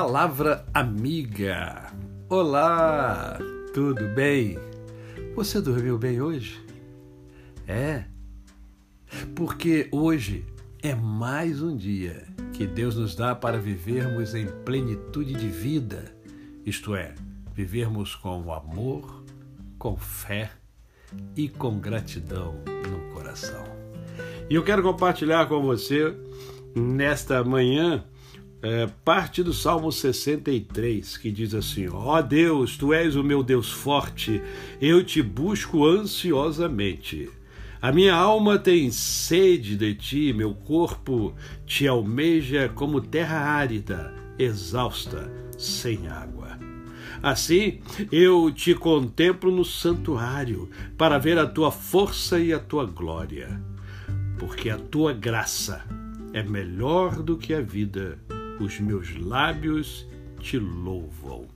Palavra amiga. Olá, tudo bem? Você dormiu bem hoje? É, porque hoje é mais um dia que Deus nos dá para vivermos em plenitude de vida, isto é, vivermos com amor, com fé e com gratidão no coração. E eu quero compartilhar com você nesta manhã é, parte do Salmo 63, que diz assim: Ó oh Deus, tu és o meu Deus forte, eu te busco ansiosamente. A minha alma tem sede de ti, meu corpo te almeja como terra árida, exausta, sem água. Assim, eu te contemplo no santuário, para ver a tua força e a tua glória, porque a tua graça é melhor do que a vida os meus lábios te louvam.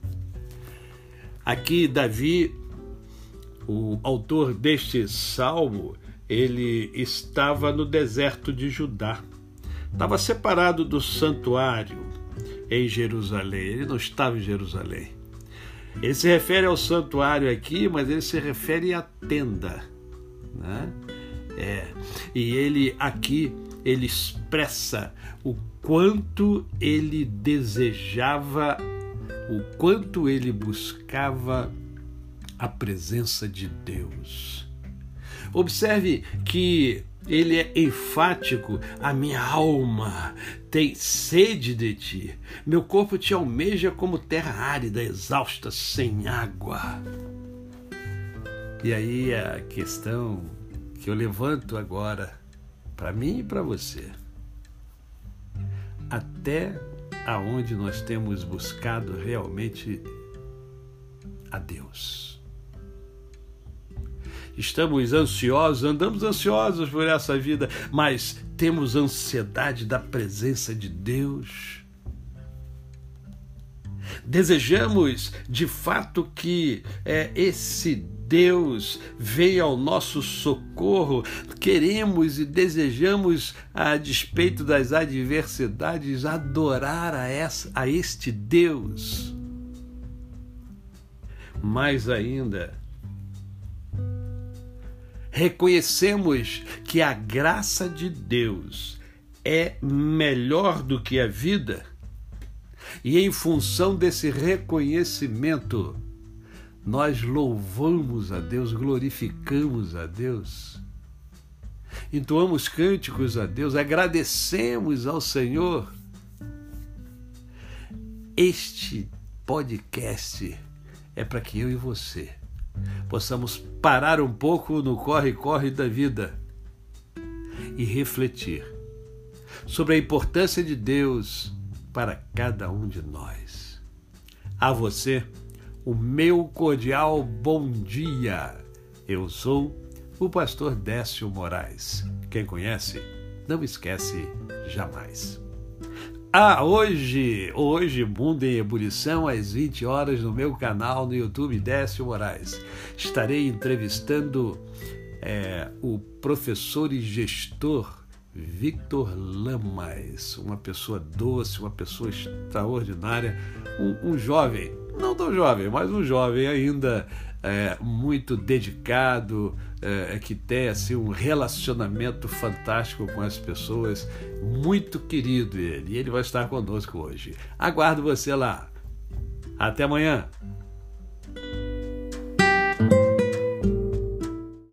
Aqui, Davi, o autor deste salmo, ele estava no deserto de Judá. Estava separado do santuário em Jerusalém. Ele não estava em Jerusalém. Ele se refere ao santuário aqui, mas ele se refere à tenda. Né? É. E ele aqui ele expressa o quanto ele desejava, o quanto ele buscava a presença de Deus. Observe que ele é enfático: a minha alma tem sede de ti, meu corpo te almeja como terra árida, exausta, sem água. E aí a questão que eu levanto agora para mim e para você. Até aonde nós temos buscado realmente a Deus. Estamos ansiosos, andamos ansiosos por essa vida, mas temos ansiedade da presença de Deus. Desejamos de fato que é, esse Deus veio ao nosso socorro, queremos e desejamos, a despeito das adversidades, adorar a, essa, a este Deus. Mais ainda, reconhecemos que a graça de Deus é melhor do que a vida, e em função desse reconhecimento, nós louvamos a Deus, glorificamos a Deus, entoamos cânticos a Deus, agradecemos ao Senhor. Este podcast é para que eu e você possamos parar um pouco no corre-corre da vida e refletir sobre a importância de Deus para cada um de nós. A você, o meu cordial bom dia. Eu sou o pastor Décio Moraes. Quem conhece, não esquece jamais. Ah, hoje, hoje, Mundo em Ebulição, às 20 horas, no meu canal no YouTube Décio Moraes. Estarei entrevistando é, o professor e gestor Victor Lamas, uma pessoa doce, uma pessoa extraordinária, um, um jovem, não tão jovem, mas um jovem ainda é, muito dedicado, é, que tem assim, um relacionamento fantástico com as pessoas, muito querido ele, e ele vai estar conosco hoje. Aguardo você lá. Até amanhã.